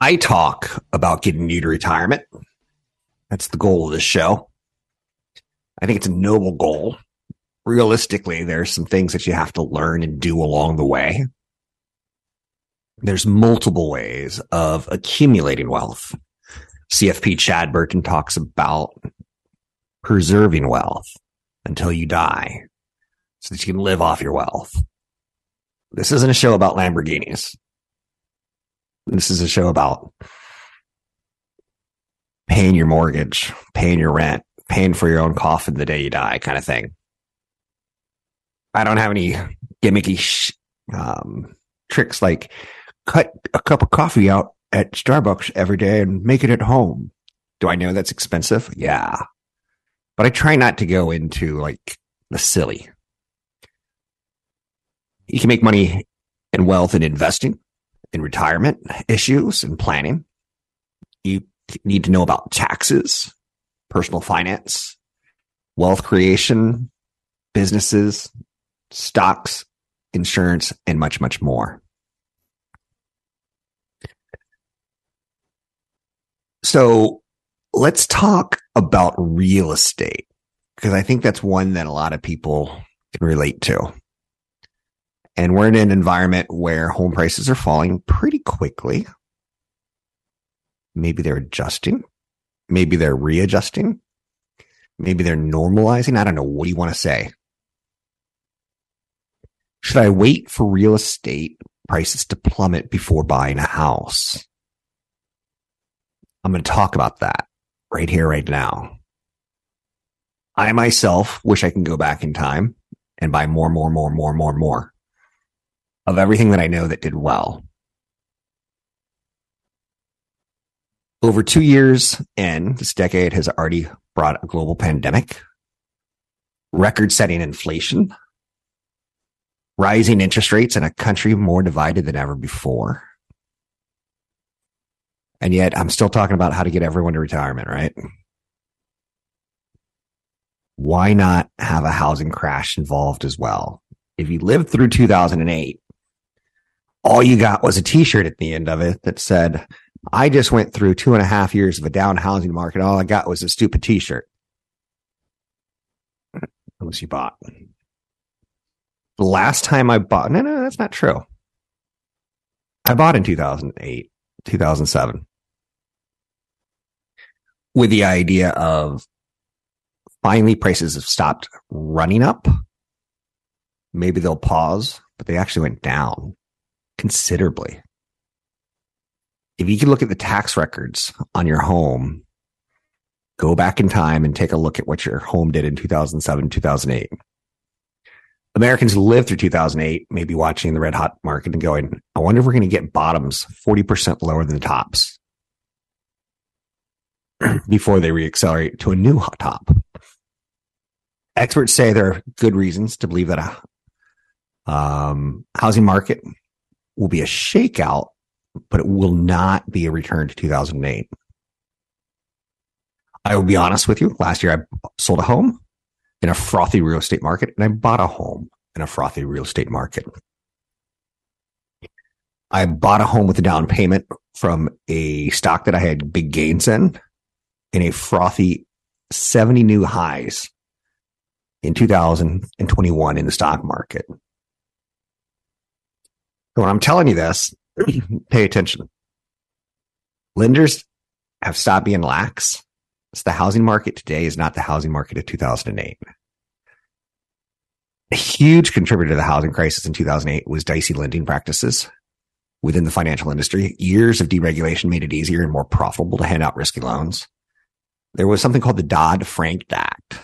I talk about getting you to retirement. That's the goal of this show. I think it's a noble goal. Realistically, there's some things that you have to learn and do along the way. There's multiple ways of accumulating wealth. CFP Chad Burton talks about preserving wealth until you die so that you can live off your wealth. This isn't a show about Lamborghinis. This is a show about paying your mortgage, paying your rent, paying for your own coffin the day you die, kind of thing. I don't have any gimmicky sh- um, tricks like cut a cup of coffee out at Starbucks every day and make it at home. Do I know that's expensive? Yeah. But I try not to go into like the silly. You can make money and wealth in investing, in retirement issues and planning. You need to know about taxes, personal finance, wealth creation, businesses, stocks, insurance, and much, much more. So let's talk about real estate because I think that's one that a lot of people can relate to. And we're in an environment where home prices are falling pretty quickly. Maybe they're adjusting. Maybe they're readjusting. Maybe they're normalizing. I don't know. What do you want to say? Should I wait for real estate prices to plummet before buying a house? I'm going to talk about that right here, right now. I myself wish I can go back in time and buy more, more, more, more, more, more of everything that I know that did well. Over two years in, this decade has already brought a global pandemic, record setting inflation, rising interest rates in a country more divided than ever before. And yet I'm still talking about how to get everyone to retirement, right? Why not have a housing crash involved as well? If you lived through 2008, all you got was a t-shirt at the end of it that said, I just went through two and a half years of a down housing market. All I got was a stupid t-shirt. Unless you bought. The last time I bought, no, no, that's not true. I bought in 2008, 2007 with the idea of finally prices have stopped running up. Maybe they'll pause, but they actually went down considerably. If you can look at the tax records on your home, go back in time and take a look at what your home did in 2007, 2008. Americans who lived through 2008 may be watching the red hot market and going, I wonder if we're going to get bottoms 40% lower than the tops before they reaccelerate to a new hot top. Experts say there are good reasons to believe that a um, housing market will be a shakeout, but it will not be a return to 2008. I will be honest with you. Last year, I sold a home in a frothy real estate market, and I bought a home in a frothy real estate market. I bought a home with a down payment from a stock that I had big gains in, in a frothy 70 new highs in 2021 in the stock market. When I'm telling you this, pay attention. Lenders have stopped being lax. So the housing market today is not the housing market of 2008. A huge contributor to the housing crisis in 2008 was dicey lending practices within the financial industry. Years of deregulation made it easier and more profitable to hand out risky loans. There was something called the Dodd Frank Act,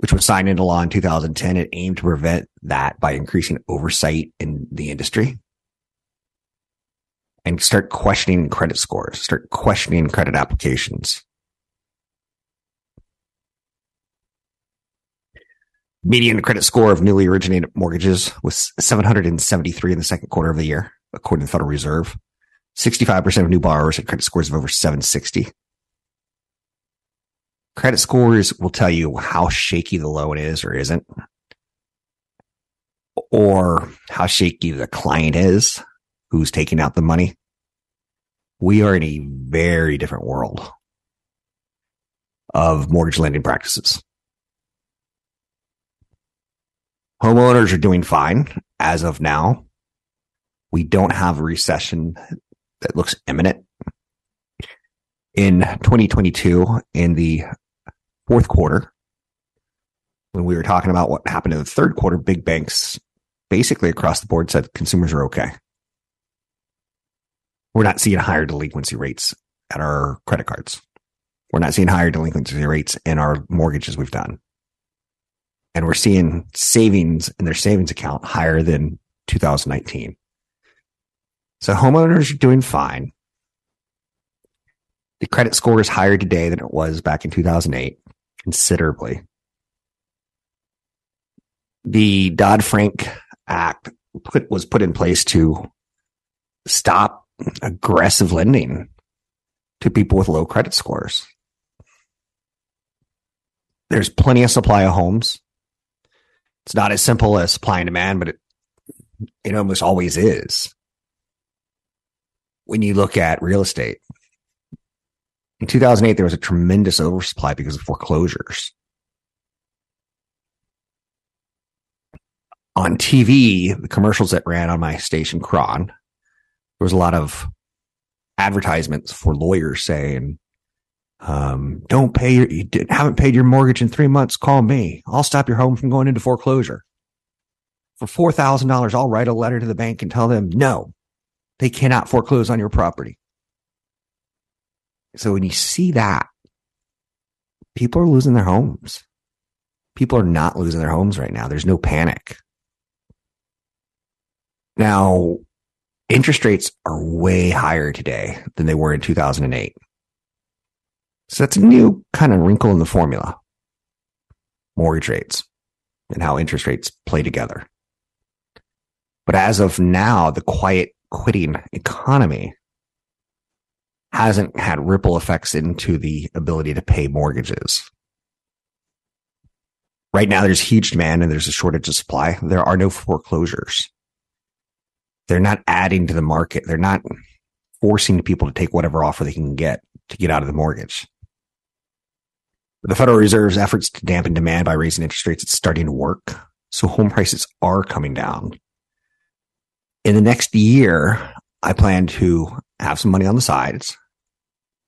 which was signed into law in 2010. It aimed to prevent that by increasing oversight in the industry. and start questioning credit scores, start questioning credit applications. Median credit score of newly originated mortgages was 773 in the second quarter of the year, according to the Federal Reserve. 65% of new borrowers had credit scores of over 760. Credit scores will tell you how shaky the loan is or isn't, or how shaky the client is who's taking out the money. We are in a very different world of mortgage lending practices. Homeowners are doing fine as of now. We don't have a recession that looks imminent. In 2022, in the fourth quarter, when we were talking about what happened in the third quarter, big banks basically across the board said consumers are okay. We're not seeing higher delinquency rates at our credit cards. We're not seeing higher delinquency rates in our mortgages we've done. And we're seeing savings in their savings account higher than 2019. So homeowners are doing fine. The credit score is higher today than it was back in 2008, considerably. The Dodd Frank Act put, was put in place to stop aggressive lending to people with low credit scores. There's plenty of supply of homes. It's not as simple as supply and demand, but it, it almost always is when you look at real estate. In 2008, there was a tremendous oversupply because of foreclosures. On TV, the commercials that ran on my station, KRON, there was a lot of advertisements for lawyers saying, um, don't pay your, you haven't paid your mortgage in three months. Call me. I'll stop your home from going into foreclosure. For $4,000, I'll write a letter to the bank and tell them, no, they cannot foreclose on your property. So when you see that, people are losing their homes. People are not losing their homes right now. There's no panic. Now, interest rates are way higher today than they were in 2008. So that's a new kind of wrinkle in the formula. Mortgage rates and how interest rates play together. But as of now, the quiet quitting economy hasn't had ripple effects into the ability to pay mortgages. Right now, there's huge demand and there's a shortage of supply. There are no foreclosures. They're not adding to the market. They're not forcing people to take whatever offer they can get to get out of the mortgage. The Federal Reserve's efforts to dampen demand by raising interest rates is starting to work. So home prices are coming down in the next year, I plan to have some money on the sides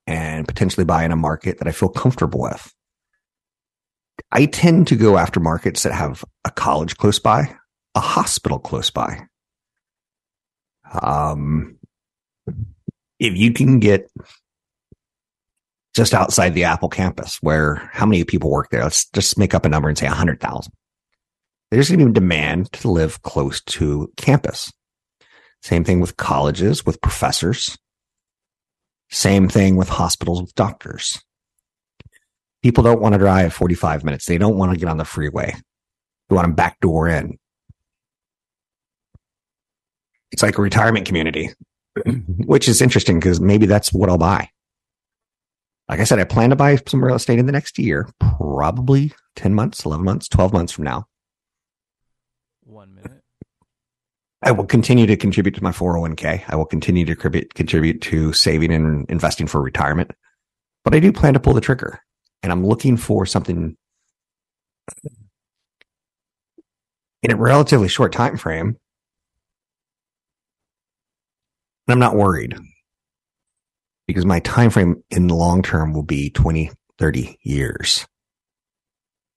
and potentially buy in a market that I feel comfortable with. I tend to go after markets that have a college close by, a hospital close by. Um, if you can get just outside the Apple campus, where how many people work there? Let's just make up a number and say 100,000. There's going to be a demand to live close to campus. Same thing with colleges, with professors. Same thing with hospitals, with doctors. People don't want to drive 45 minutes. They don't want to get on the freeway. They want to backdoor in. It's like a retirement community, which is interesting because maybe that's what I'll buy. Like I said, I plan to buy some real estate in the next year, probably 10 months, 11 months, 12 months from now. One minute. I will continue to contribute to my 401k. I will continue to contribute, to saving and investing for retirement. But I do plan to pull the trigger and I'm looking for something in a relatively short time frame. And I'm not worried because my time frame in the long term will be 20, 30 years.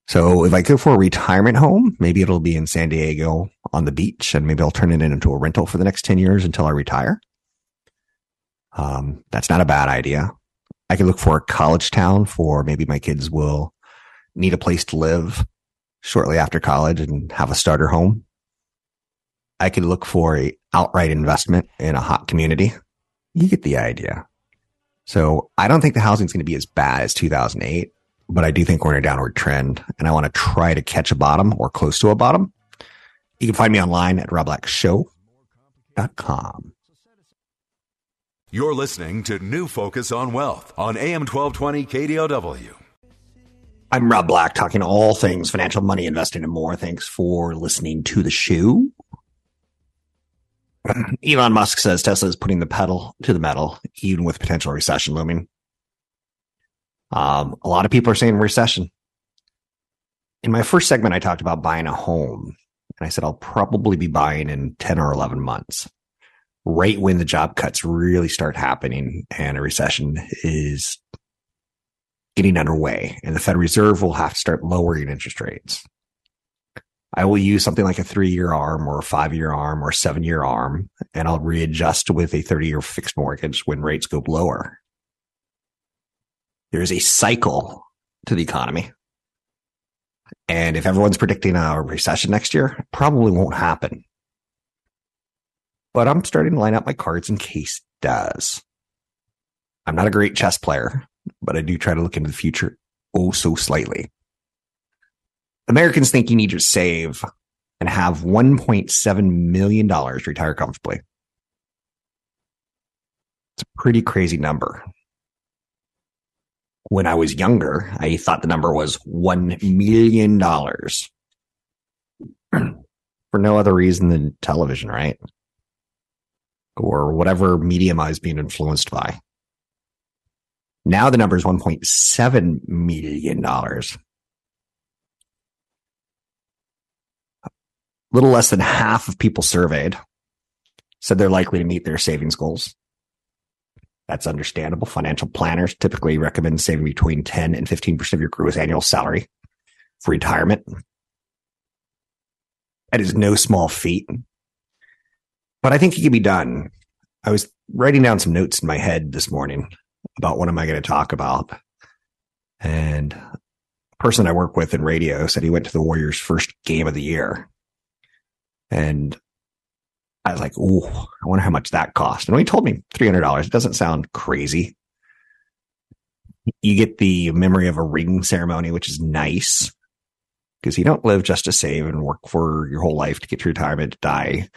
So if I go for a retirement home, maybe it'll be in San Diego on the beach and maybe I'll turn it into a rental for the next 10 years until I retire. Um, that's not a bad idea. I could look for a college town for maybe my kids will need a place to live shortly after college and have a starter home. I could look for a outright investment in a hot community You get the idea. So I don't think the housing is going to be as bad as 2008, but I do think we're in a downward trend and I want to try to catch a bottom or close to a bottom. You can find me online at robblackshow.com. You're listening to New Focus on Wealth on AM 1220 KDOW. I'm Rob Black, talking all things financial, money, investing, and more. Thanks for listening to the show. Elon Musk says Tesla is putting the pedal to the metal, even with potential recession looming. Um, a lot of people are saying recession. In my first segment, I talked about buying a home, and I said I'll probably be buying in 10 or 11 months, right when the job cuts really start happening and a recession is getting underway, and the Fed Reserve will have to start lowering interest rates. I will use something like a three year arm or a five year arm or seven year arm, and I'll readjust with a 30 year fixed mortgage when rates go lower. There's a cycle to the economy. And if everyone's predicting a recession next year, it probably won't happen. But I'm starting to line up my cards in case it does. I'm not a great chess player, but I do try to look into the future oh so slightly. Americans think you need to save and have $1.7 million to retire comfortably. It's a pretty crazy number. When I was younger, I thought the number was $1 million for no other reason than television, right? Or whatever medium I was being influenced by. Now the number is $1.7 million. A little less than half of people surveyed said they're likely to meet their savings goals. That's understandable. Financial planners typically recommend saving between 10 and 15% of your gross annual salary for retirement. That is no small feat, but I think it can be done. I was writing down some notes in my head this morning about what am I going to talk about. And a person I work with in radio said he went to the Warriors' first game of the year and I was like, "Oh, I wonder how much that cost." And when he told me three hundred dollars, it doesn't sound crazy. You get the memory of a ring ceremony, which is nice because you don't live just to save and work for your whole life to get to retirement to die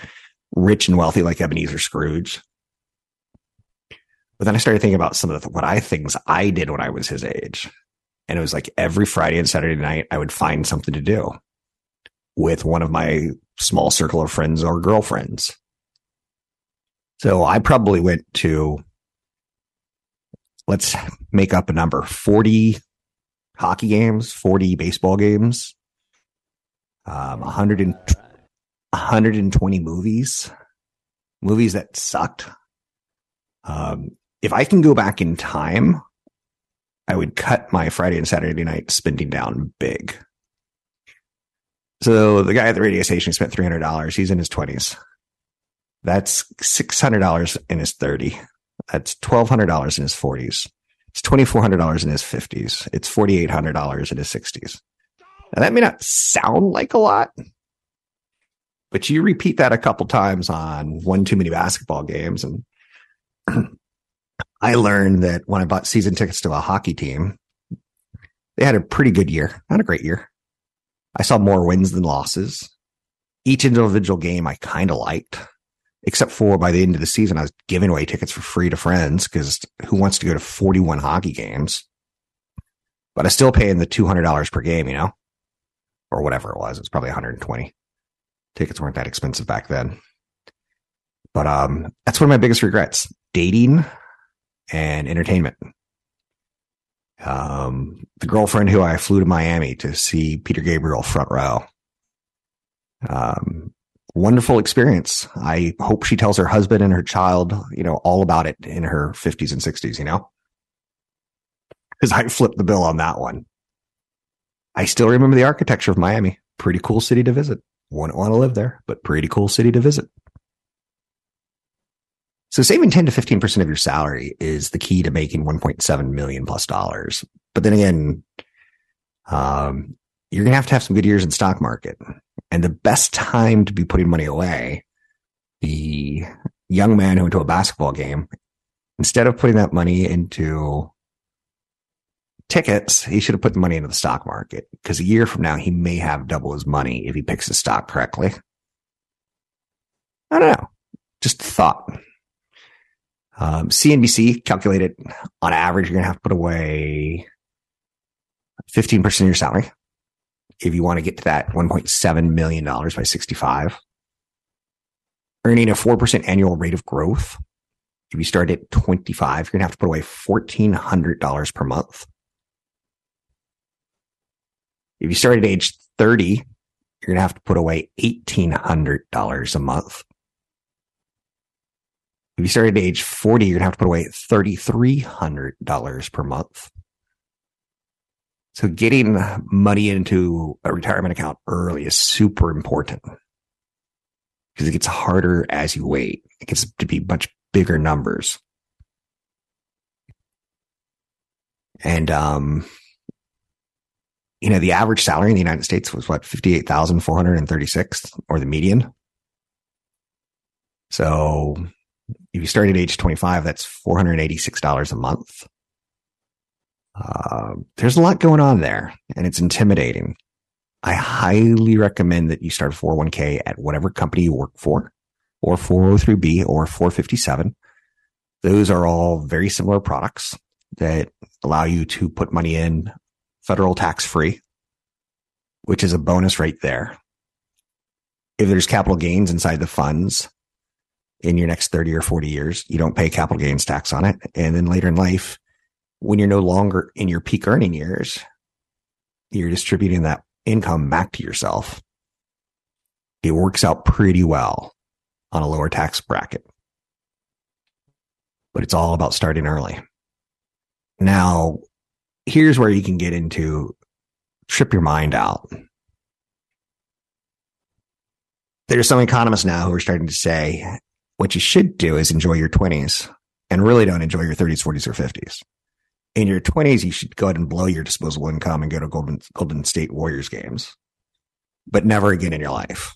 rich and wealthy like Ebenezer Scrooge. But then I started thinking about some of the, what I things I did when I was his age. And it was like every Friday and Saturday night, I would find something to do with one of my small circle of friends or girlfriends. So I probably went to, let's make up a number 40 hockey games, 40 baseball games, um, 100 and, 120 movies, movies that sucked. Um, if I can go back in time, I would cut my Friday and Saturday night spending down big. So the guy at the radio station spent three hundred dollars. He's in his twenties. That's six hundred dollars in his thirty. That's twelve hundred dollars in his forties. It's twenty four hundred dollars in his fifties. It's forty eight hundred dollars in his sixties. Now that may not sound like a lot, but you repeat that a couple times on one too many basketball games, and I learned that when I bought season tickets to a hockey team, they had a pretty good year, not a great year. I saw more wins than losses. Each individual game I kind of liked, except for by the end of the season, I was giving away tickets for free to friends because who wants to go to 41 hockey games? But I still paying the $200 per game, you know, or whatever it was. It's probably 120. Tickets weren't that expensive back then. But um, that's one of my biggest regrets dating and entertainment. Um, the girlfriend who I flew to Miami to see Peter Gabriel front row. Um, wonderful experience. I hope she tells her husband and her child, you know, all about it in her 50s and 60s, you know? Because I flipped the bill on that one. I still remember the architecture of Miami. Pretty cool city to visit. Wouldn't want to live there, but pretty cool city to visit. So saving 10 to 15% of your salary is the key to making 1.7 million plus dollars. But then again, um, you're going to have to have some good years in stock market and the best time to be putting money away. The young man who went to a basketball game instead of putting that money into tickets, he should have put the money into the stock market because a year from now, he may have double his money if he picks the stock correctly. I don't know. Just thought. Um, CNBC calculated on average, you're going to have to put away 15% of your salary if you want to get to that $1.7 million by 65. Earning a 4% annual rate of growth. If you start at 25, you're going to have to put away $1,400 per month. If you start at age 30, you're going to have to put away $1,800 a month. If you start at age 40, you're going to have to put away $3,300 per month. So getting money into a retirement account early is super important because it gets harder as you wait. It gets to be much bigger numbers. And, um, you know, the average salary in the United States was what, 58,436 or the median. So if you start at age 25, that's $486 a month. Uh, there's a lot going on there and it's intimidating. I highly recommend that you start 401k at whatever company you work for or 403b or 457. Those are all very similar products that allow you to put money in federal tax free, which is a bonus right there. If there's capital gains inside the funds in your next 30 or 40 years, you don't pay capital gains tax on it. And then later in life, when you're no longer in your peak earning years, you're distributing that income back to yourself. It works out pretty well on a lower tax bracket. But it's all about starting early. Now, here's where you can get into trip your mind out. There's some economists now who are starting to say what you should do is enjoy your 20s and really don't enjoy your 30s, 40s, or 50s in your 20s, you should go ahead and blow your disposable income and go to Golden, Golden State Warriors games, but never again in your life.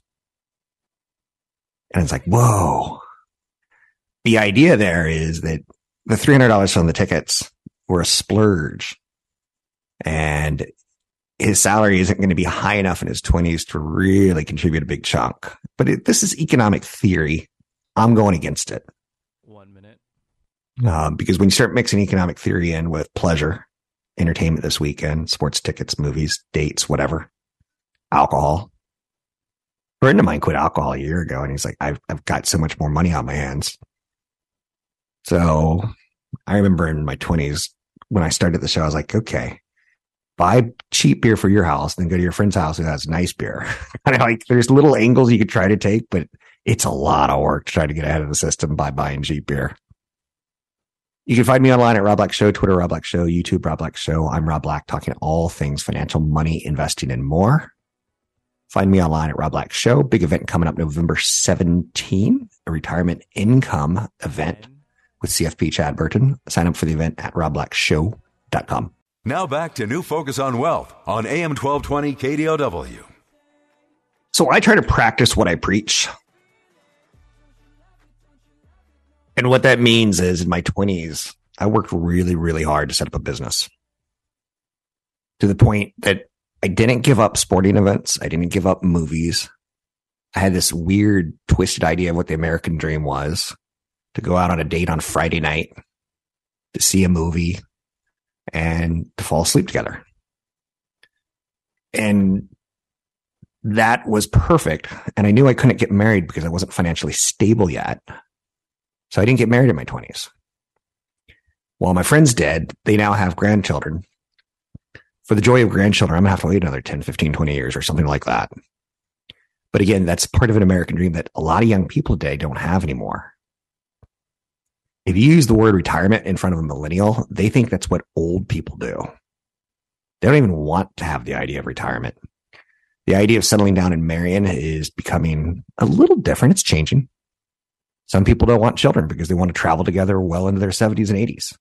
And it's like, whoa. The idea there is that the $300 from the tickets were a splurge and his salary isn't going to be high enough in his 20s to really contribute a big chunk. But it, this is economic theory. I'm going against it. Um, because when you start mixing economic theory in with pleasure, entertainment this weekend, sports tickets, movies, dates, whatever, alcohol. A friend of mine quit alcohol a year ago and he's like, I've, I've got so much more money on my hands. So I remember in my twenties when I started the show, I was like, okay, buy cheap beer for your house, then go to your friend's house who has nice beer. like there's little angles you could try to take, but it's a lot of work to try to get ahead of the system by buying cheap beer. You can find me online at Rob Black Show, Twitter, Rob Black Show, YouTube, Rob Black Show. I'm Rob Black talking all things financial, money, investing, and more. Find me online at Rob Black Show. Big event coming up November 17, a retirement income event with CFP Chad Burton. Sign up for the event at robblackshow.com. Now back to New Focus on Wealth on AM 1220 KDOW. So I try to practice what I preach. And what that means is in my 20s, I worked really, really hard to set up a business to the point that I didn't give up sporting events. I didn't give up movies. I had this weird, twisted idea of what the American dream was to go out on a date on Friday night, to see a movie, and to fall asleep together. And that was perfect. And I knew I couldn't get married because I wasn't financially stable yet. So I didn't get married in my 20s. While my friends did, they now have grandchildren. For the joy of grandchildren, I'm going to have to wait another 10, 15, 20 years or something like that. But again, that's part of an American dream that a lot of young people today don't have anymore. If you use the word retirement in front of a millennial, they think that's what old people do. They don't even want to have the idea of retirement. The idea of settling down and marrying is becoming a little different. It's changing. Some people don't want children because they want to travel together well into their 70s and 80s.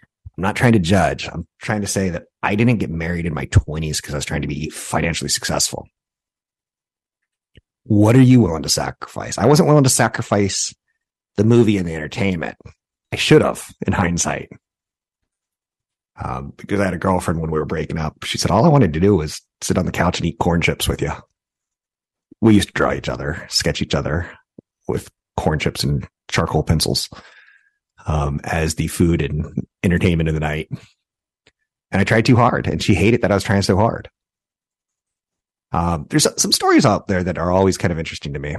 I'm not trying to judge. I'm trying to say that I didn't get married in my 20s because I was trying to be financially successful. What are you willing to sacrifice? I wasn't willing to sacrifice the movie and the entertainment. I should have in hindsight. Um, because I had a girlfriend when we were breaking up. She said, all I wanted to do was sit on the couch and eat corn chips with you. We used to draw each other, sketch each other with corn chips and charcoal pencils, um, as the food and entertainment of the night. And I tried too hard and she hated that I was trying so hard. Um, there's some stories out there that are always kind of interesting to me.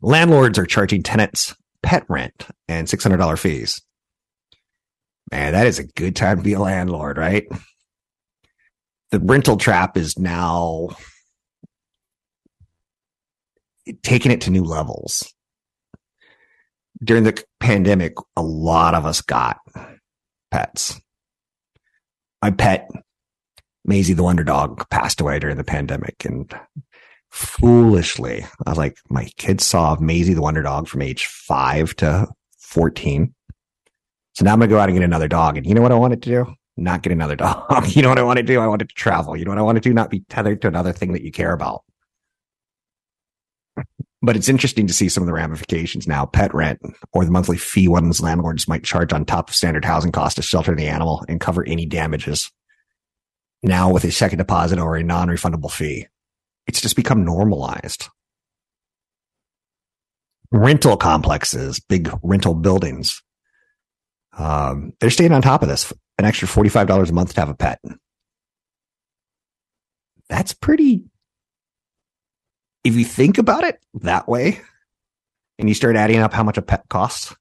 Landlords are charging tenants pet rent and $600 fees. Man, that is a good time to be a landlord, right? The rental trap is now taking it to new levels. During the pandemic, a lot of us got pets. My pet, Maisie the Wonder Dog, passed away during the pandemic. And foolishly, I was like, my kids saw Maisie the Wonder Dog from age five to 14. So now I'm going to go out and get another dog. And you know what I wanted to do? Not get another dog. you know what I want to do? I wanted to travel. You know what I want to do? Not be tethered to another thing that you care about. But it's interesting to see some of the ramifications now. Pet rent or the monthly fee one's landlords might charge on top of standard housing cost to shelter the animal and cover any damages. Now with a second deposit or a non-refundable fee. It's just become normalized. Rental complexes, big rental buildings. Um, they're staying on top of this. An extra $45 a month to have a pet. That's pretty if you think about it that way and you start adding up how much a pet costs,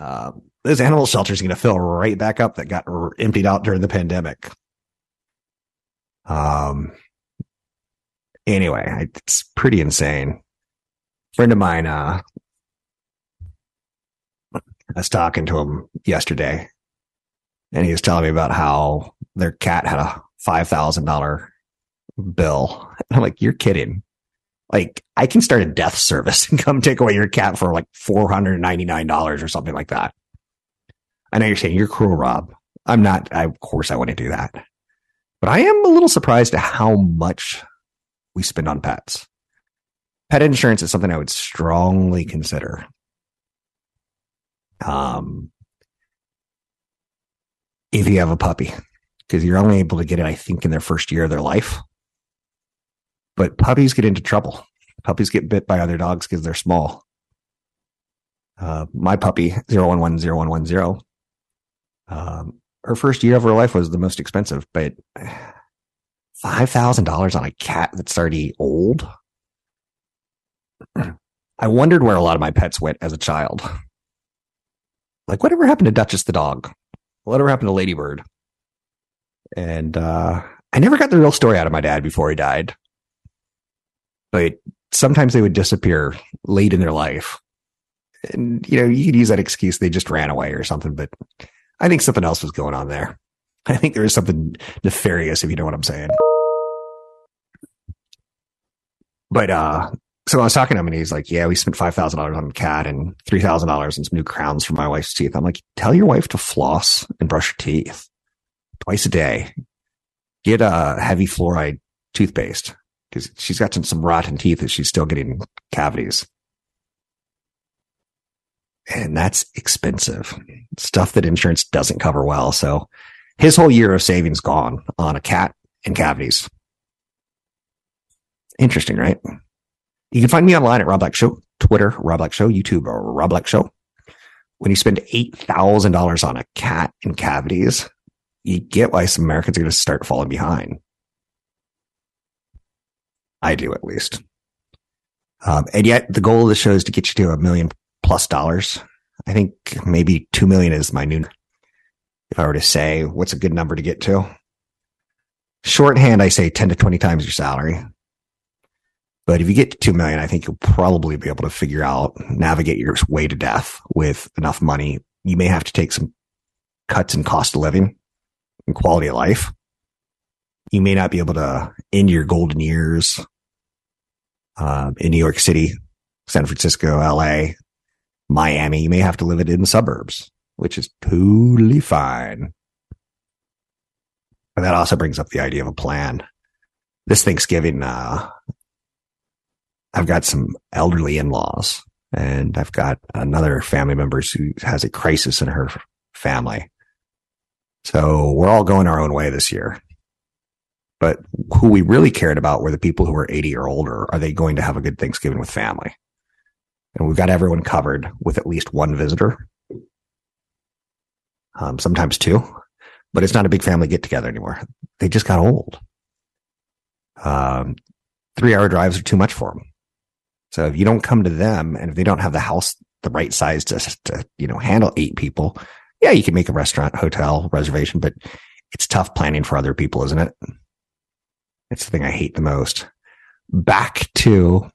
uh, those animal shelters are going to fill right back up that got emptied out during the pandemic. Um, anyway, it's pretty insane. Friend of mine, uh, I was talking to him yesterday and he was telling me about how their cat had a $5,000 bill. And I'm like, you're kidding. Like, I can start a death service and come take away your cat for like $499 or something like that. I know you're saying you're cruel, Rob. I'm not. I, of course, I want to do that. But I am a little surprised at how much we spend on pets. Pet insurance is something I would strongly consider. Um, if you have a puppy, because you're only able to get it, I think, in their first year of their life. But puppies get into trouble. Puppies get bit by other dogs because they're small. Uh, my puppy, 01101110, um, her first year of her life was the most expensive, but $5,000 on a cat that's already old. I wondered where a lot of my pets went as a child. Like, whatever happened to Duchess the dog? Whatever happened to Ladybird? And uh, I never got the real story out of my dad before he died but sometimes they would disappear late in their life. And, you know, you could use that excuse they just ran away or something, but I think something else was going on there. I think there is something nefarious, if you know what I'm saying. But, uh, so I was talking to him and he's like, yeah, we spent $5,000 on cat and $3,000 on some new crowns for my wife's teeth. I'm like, tell your wife to floss and brush her teeth twice a day. Get a heavy fluoride toothpaste because she's got some, some rotten teeth and she's still getting cavities. And that's expensive stuff that insurance doesn't cover well. So his whole year of savings gone on a cat and cavities. Interesting, right? You can find me online at Rob Black Show, Twitter, Rob Black Show, YouTube, or Rob Black Show. When you spend $8,000 on a cat and cavities, you get why some Americans are going to start falling behind. I do at least. Um, and yet the goal of the show is to get you to a million plus dollars. I think maybe two million is my new. If I were to say what's a good number to get to, shorthand, I say 10 to 20 times your salary. But if you get to 2 million, I think you'll probably be able to figure out, navigate your way to death with enough money. You may have to take some cuts in cost of living and quality of life. You may not be able to end your golden years um, in New York City, San Francisco, LA, Miami. You may have to live it in the suburbs, which is totally fine. And that also brings up the idea of a plan. This Thanksgiving, uh, I've got some elderly in-laws And I've got another family member who has a crisis in her family. So we're all going our own way this year. But who we really cared about were the people who are 80 or older. Are they going to have a good Thanksgiving with family? And we've got everyone covered with at least one visitor, um, sometimes two, but it's not a big family get together anymore. They just got old. Um, three hour drives are too much for them. So if you don't come to them and if they don't have the house the right size to, to you know, handle eight people, yeah, you can make a restaurant, hotel reservation, but it's tough planning for other people, isn't it? It's the thing I hate the most. Back to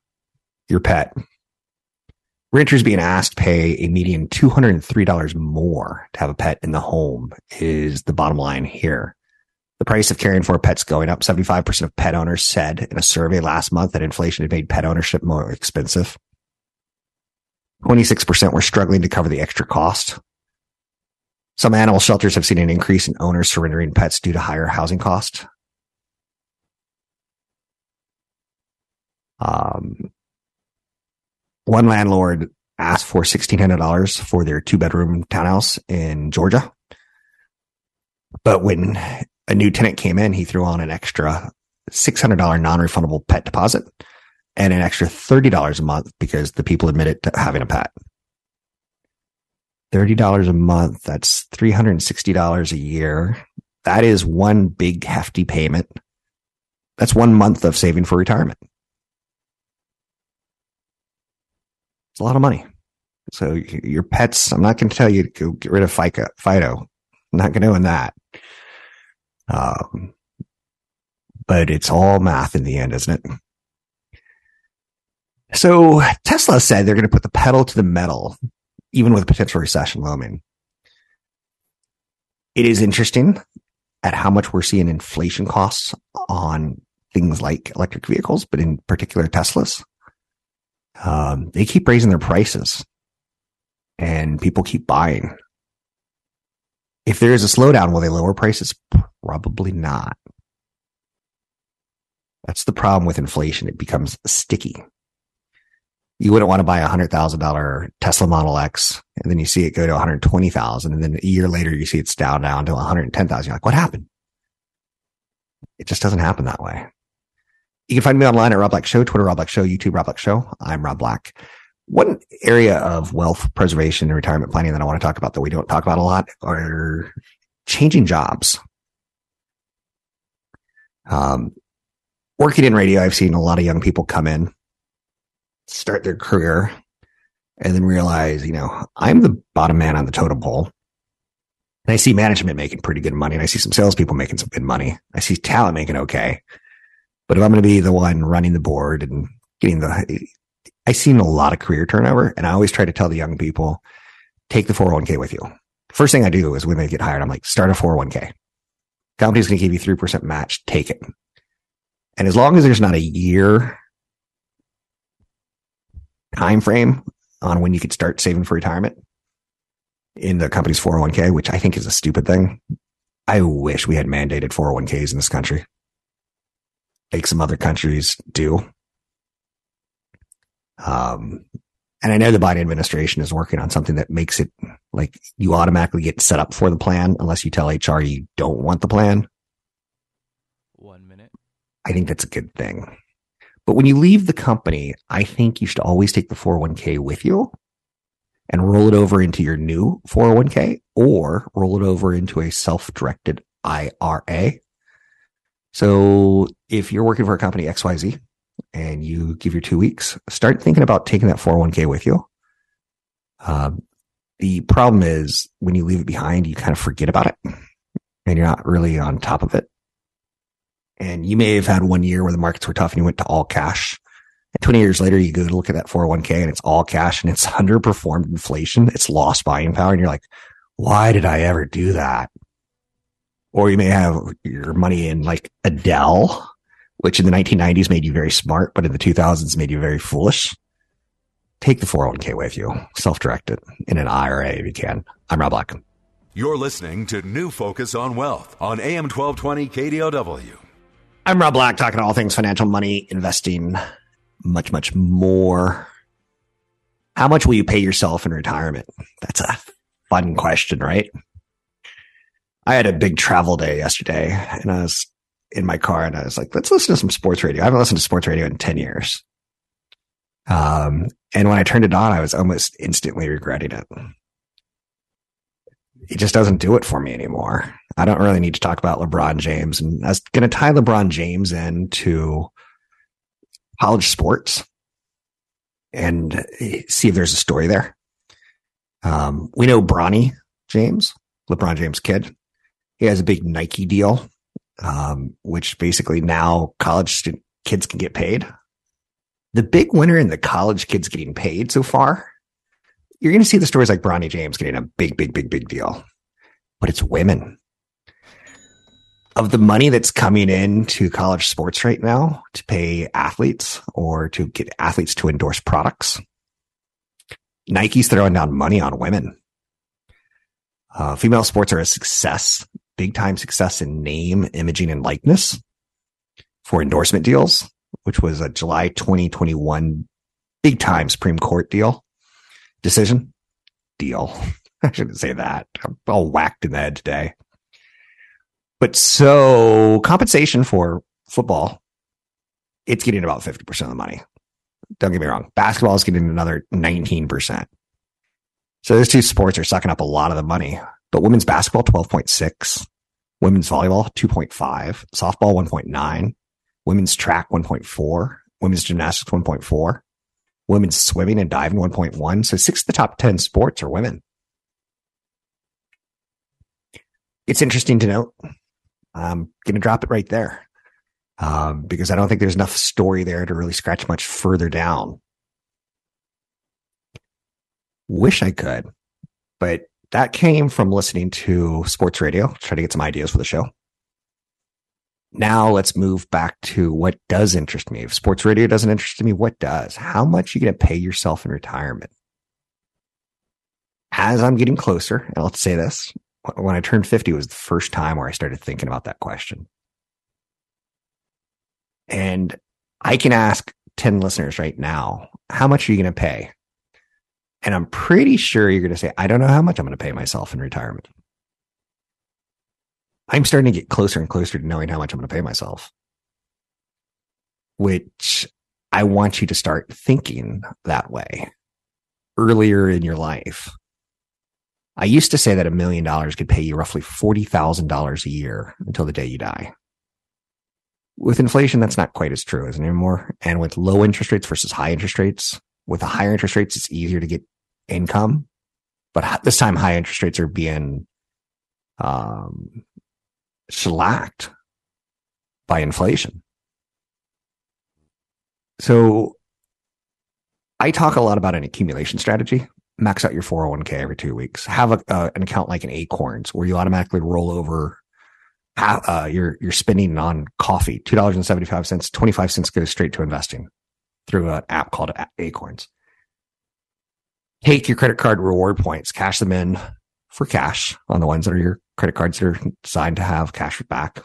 your pet. Renters being asked to pay a median $203 more to have a pet in the home is the bottom line here. The price of caring for pets going up. 75% of pet owners said in a survey last month that inflation had made pet ownership more expensive. 26% were struggling to cover the extra cost. Some animal shelters have seen an increase in owners surrendering pets due to higher housing costs. Um, one landlord asked for $1,600 for their two bedroom townhouse in Georgia. But when a new tenant came in, he threw on an extra $600 non refundable pet deposit and an extra $30 a month because the people admitted to having a pet. $30 a month, that's $360 a year. That is one big hefty payment. That's one month of saving for retirement. It's a lot of money. So your pets, I'm not going to tell you to go get rid of FICA, Fido. I'm not going to do that. Um, but it's all math in the end, isn't it? So Tesla said they're going to put the pedal to the metal, even with a potential recession looming. It is interesting at how much we're seeing inflation costs on things like electric vehicles, but in particular Teslas. Um, they keep raising their prices and people keep buying. If there is a slowdown, will they lower prices? Probably not. That's the problem with inflation. It becomes sticky. You wouldn't want to buy a hundred thousand dollar Tesla Model X and then you see it go to 120,000 and then a year later you see it's down down to 110,000. You're like, what happened? It just doesn't happen that way. You can find me online at Rob Black Show, Twitter Rob Black Show, YouTube Rob Black Show. I'm Rob Black. One area of wealth preservation and retirement planning that I want to talk about that we don't talk about a lot are changing jobs. Um, working in radio, I've seen a lot of young people come in, start their career, and then realize, you know, I'm the bottom man on the totem pole. And I see management making pretty good money, and I see some salespeople making some good money. I see talent making okay. But if I'm going to be the one running the board and getting the, I've seen a lot of career turnover, and I always try to tell the young people, take the 401k with you. First thing I do is when they get hired, I'm like, start a 401k. Company's going to give you 3% match. Take it. And as long as there's not a year time frame on when you could start saving for retirement in the company's 401k, which I think is a stupid thing. I wish we had mandated 401ks in this country. Like some other countries do. Um, and I know the Biden administration is working on something that makes it like you automatically get set up for the plan unless you tell HR you don't want the plan. One minute. I think that's a good thing. But when you leave the company, I think you should always take the 401k with you and roll it over into your new 401k or roll it over into a self directed IRA. So if you're working for a company XYZ and you give your two weeks, start thinking about taking that 401k with you. Um, the problem is when you leave it behind, you kind of forget about it and you're not really on top of it. And you may have had one year where the markets were tough and you went to all cash. And 20 years later, you go to look at that 401k and it's all cash and it's underperformed inflation. It's lost buying power. And you're like, why did I ever do that? Or you may have your money in like a Dell, which in the 1990s made you very smart, but in the 2000s made you very foolish. Take the 401k with you, self-directed in an IRA if you can. I'm Rob Black. You're listening to New Focus on Wealth on AM 1220 KDOW. I'm Rob Black, talking all things financial, money, investing, much, much more. How much will you pay yourself in retirement? That's a fun question, right? I had a big travel day yesterday and I was in my car and I was like, let's listen to some sports radio. I haven't listened to sports radio in 10 years. Um, and when I turned it on, I was almost instantly regretting it. It just doesn't do it for me anymore. I don't really need to talk about LeBron James. And I was going to tie LeBron James into college sports and see if there's a story there. Um, we know Bronny James, LeBron James' kid. He has a big Nike deal, um, which basically now college student, kids can get paid. The big winner in the college kids getting paid so far, you're going to see the stories like Bronny James getting a big, big, big, big deal, but it's women. Of the money that's coming in to college sports right now to pay athletes or to get athletes to endorse products, Nike's throwing down money on women. Uh, female sports are a success, big time success in name, imaging, and likeness for endorsement deals, which was a July 2021 big time Supreme Court deal decision deal. I shouldn't say that. I'm all whacked in the head today. But so compensation for football, it's getting about 50% of the money. Don't get me wrong. Basketball is getting another 19%. So those two sports are sucking up a lot of the money. But women's basketball, 12.6, women's volleyball, 2.5, softball, 1.9, women's track, 1.4, women's gymnastics, 1.4, women's swimming and diving, 1.1. So six of the top 10 sports are women. It's interesting to note. I'm going to drop it right there um, because I don't think there's enough story there to really scratch much further down. Wish I could, but that came from listening to sports radio, try to get some ideas for the show. Now let's move back to what does interest me. If sports radio doesn't interest me, what does? How much are you going to pay yourself in retirement? As I'm getting closer, and let's say this, when I turned 50 was the first time where I started thinking about that question. And I can ask 10 listeners right now, how much are you going to pay? And I'm pretty sure you're going to say, I don't know how much I'm going to pay myself in retirement. I'm starting to get closer and closer to knowing how much I'm going to pay myself, which I want you to start thinking that way earlier in your life. I used to say that a million dollars could pay you roughly $40,000 a year until the day you die. With inflation, that's not quite as true, isn't anymore? And with low interest rates versus high interest rates, with the higher interest rates, it's easier to get income. But this time, high interest rates are being um, shellacked by inflation. So I talk a lot about an accumulation strategy max out your 401k every two weeks. Have a, uh, an account like an Acorns where you automatically roll over uh, your your spending on coffee. Two dollars and seventy five cents. Twenty five cents goes straight to investing through an app called Acorns. Take your credit card reward points, cash them in for cash on the ones that are your credit cards that are designed to have cash back,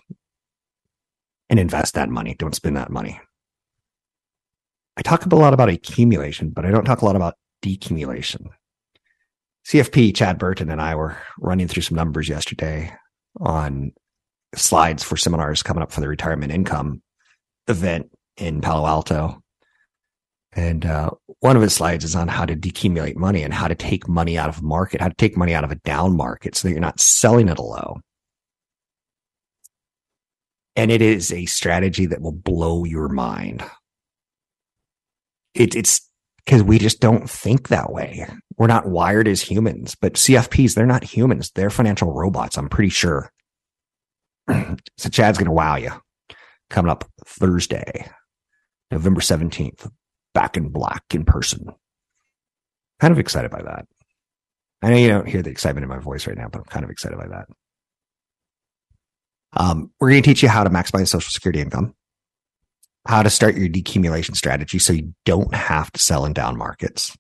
and invest that money. Don't spend that money. I talk a lot about accumulation, but I don't talk a lot about decumulation. CFP Chad Burton and I were running through some numbers yesterday on slides for seminars coming up for the retirement income event in Palo Alto. And uh, one of his slides is on how to decumulate money and how to take money out of market, how to take money out of a down market so that you're not selling at a low. And it is a strategy that will blow your mind. It, it's because we just don't think that way. We're not wired as humans, but CFPs, they're not humans. They're financial robots. I'm pretty sure. so Chad's going to wow you coming up Thursday, November 17th, back in black in person. Kind of excited by that. I know you don't hear the excitement in my voice right now, but I'm kind of excited by that. Um, we're going to teach you how to maximize social security income how to start your decumulation strategy so you don't have to sell in down markets.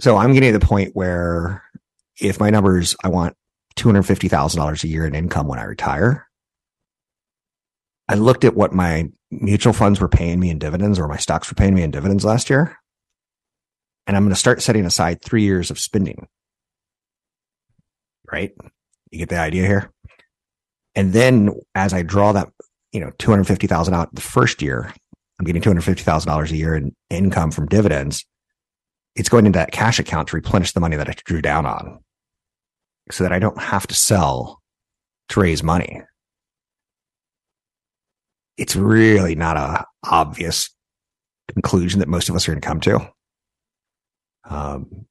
So I'm getting to the point where if my numbers, I want $250,000 a year in income when I retire. I looked at what my mutual funds were paying me in dividends or my stocks were paying me in dividends last year. And I'm going to start setting aside three years of spending. Right. You get the idea here. And then as I draw that, you know, 250,000 out the first year, I'm getting $250,000 a year in income from dividends. It's going into that cash account to replenish the money that I drew down on so that I don't have to sell to raise money. It's really not a obvious conclusion that most of us are going to come to. Um,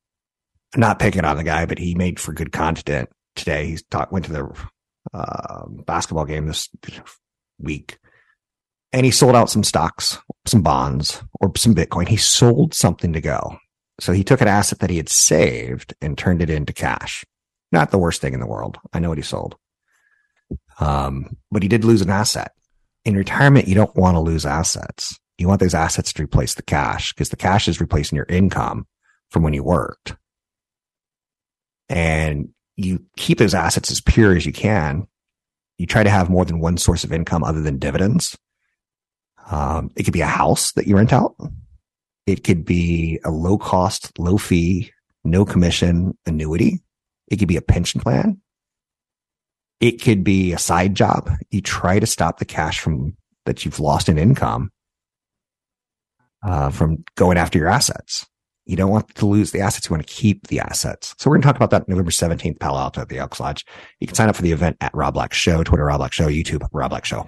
not picking on the guy, but he made for good content today. He's talk, went to the uh, basketball game this week and he sold out some stocks, some bonds, or some Bitcoin. He sold something to go. So he took an asset that he had saved and turned it into cash. Not the worst thing in the world. I know what he sold. Um, but he did lose an asset. In retirement, you don't want to lose assets. You want those assets to replace the cash because the cash is replacing your income from when you worked. And you keep those assets as pure as you can. You try to have more than one source of income other than dividends. Um, it could be a house that you rent out. It could be a low cost, low fee, no commission annuity. It could be a pension plan. It could be a side job. You try to stop the cash from that you've lost in income uh, from going after your assets. You don't want to lose the assets. You want to keep the assets. So we're going to talk about that November 17th, Palo Alto at the Elks Lodge. You can sign up for the event at Rob Black Show, Twitter Rob Black Show, YouTube Rob Black Show.